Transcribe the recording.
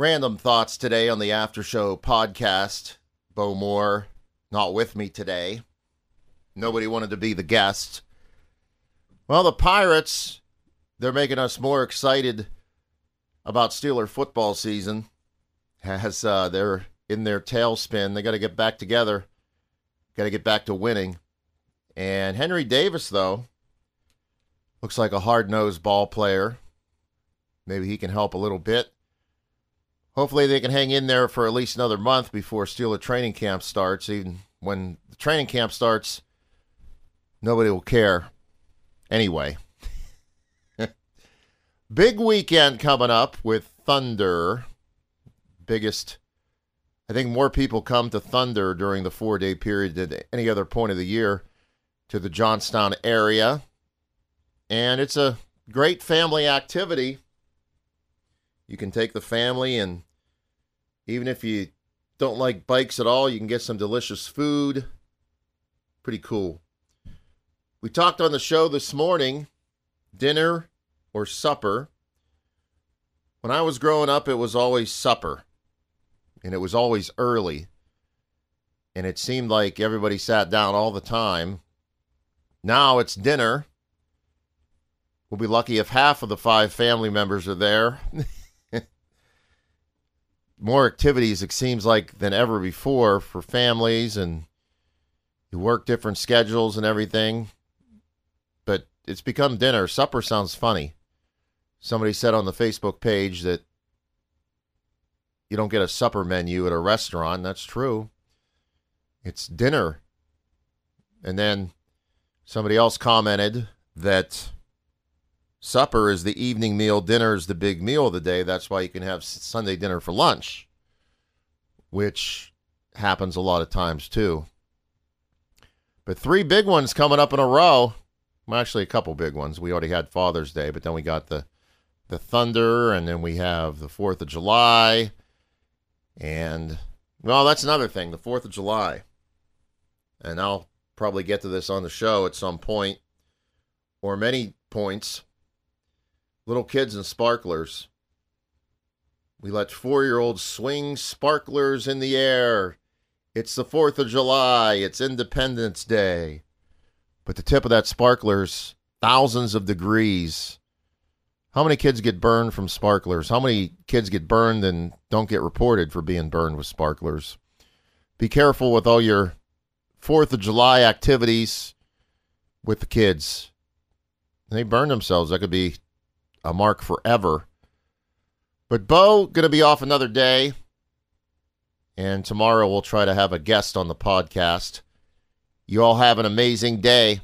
Random thoughts today on the After Show podcast. Bo Moore not with me today. Nobody wanted to be the guest. Well, the Pirates, they're making us more excited about Steeler football season as uh, they're in their tailspin. They got to get back together, got to get back to winning. And Henry Davis, though, looks like a hard nosed ball player. Maybe he can help a little bit. Hopefully, they can hang in there for at least another month before Steeler training camp starts. Even when the training camp starts, nobody will care. Anyway, big weekend coming up with Thunder. Biggest, I think more people come to Thunder during the four day period than any other point of the year to the Johnstown area. And it's a great family activity. You can take the family, and even if you don't like bikes at all, you can get some delicious food. Pretty cool. We talked on the show this morning dinner or supper. When I was growing up, it was always supper, and it was always early. And it seemed like everybody sat down all the time. Now it's dinner. We'll be lucky if half of the five family members are there. More activities, it seems like, than ever before for families, and you work different schedules and everything But it's become dinner. Supper sounds funny. Somebody said on the Facebook page that you don't get a supper menu at a restaurant. That's true. It's dinner. And then somebody else commented that supper is the evening meal, dinner is the big meal of the day. That's why you can have Sunday dinner for lunch, which happens a lot of times too. But three big ones coming up in a row. Well, actually, a couple big ones. We already had Father's Day, but then we got the the Thunder, and then we have the Fourth of July, and well, that's another thing. The Fourth of July, and I'll probably get to this on the show at some point, or many points. Little kids and sparklers. We let four year olds swing sparklers in the air. It's the 4th of July. It's Independence Day. But the tip of that sparkler's thousands of degrees. How many kids get burned from sparklers? How many kids get burned and don't get reported for being burned with sparklers? Be careful with all your 4th of July activities with the kids. They burn themselves. That could be a mark forever. But Bo going to be off another day. And tomorrow we'll try to have a guest on the podcast. You all have an amazing day.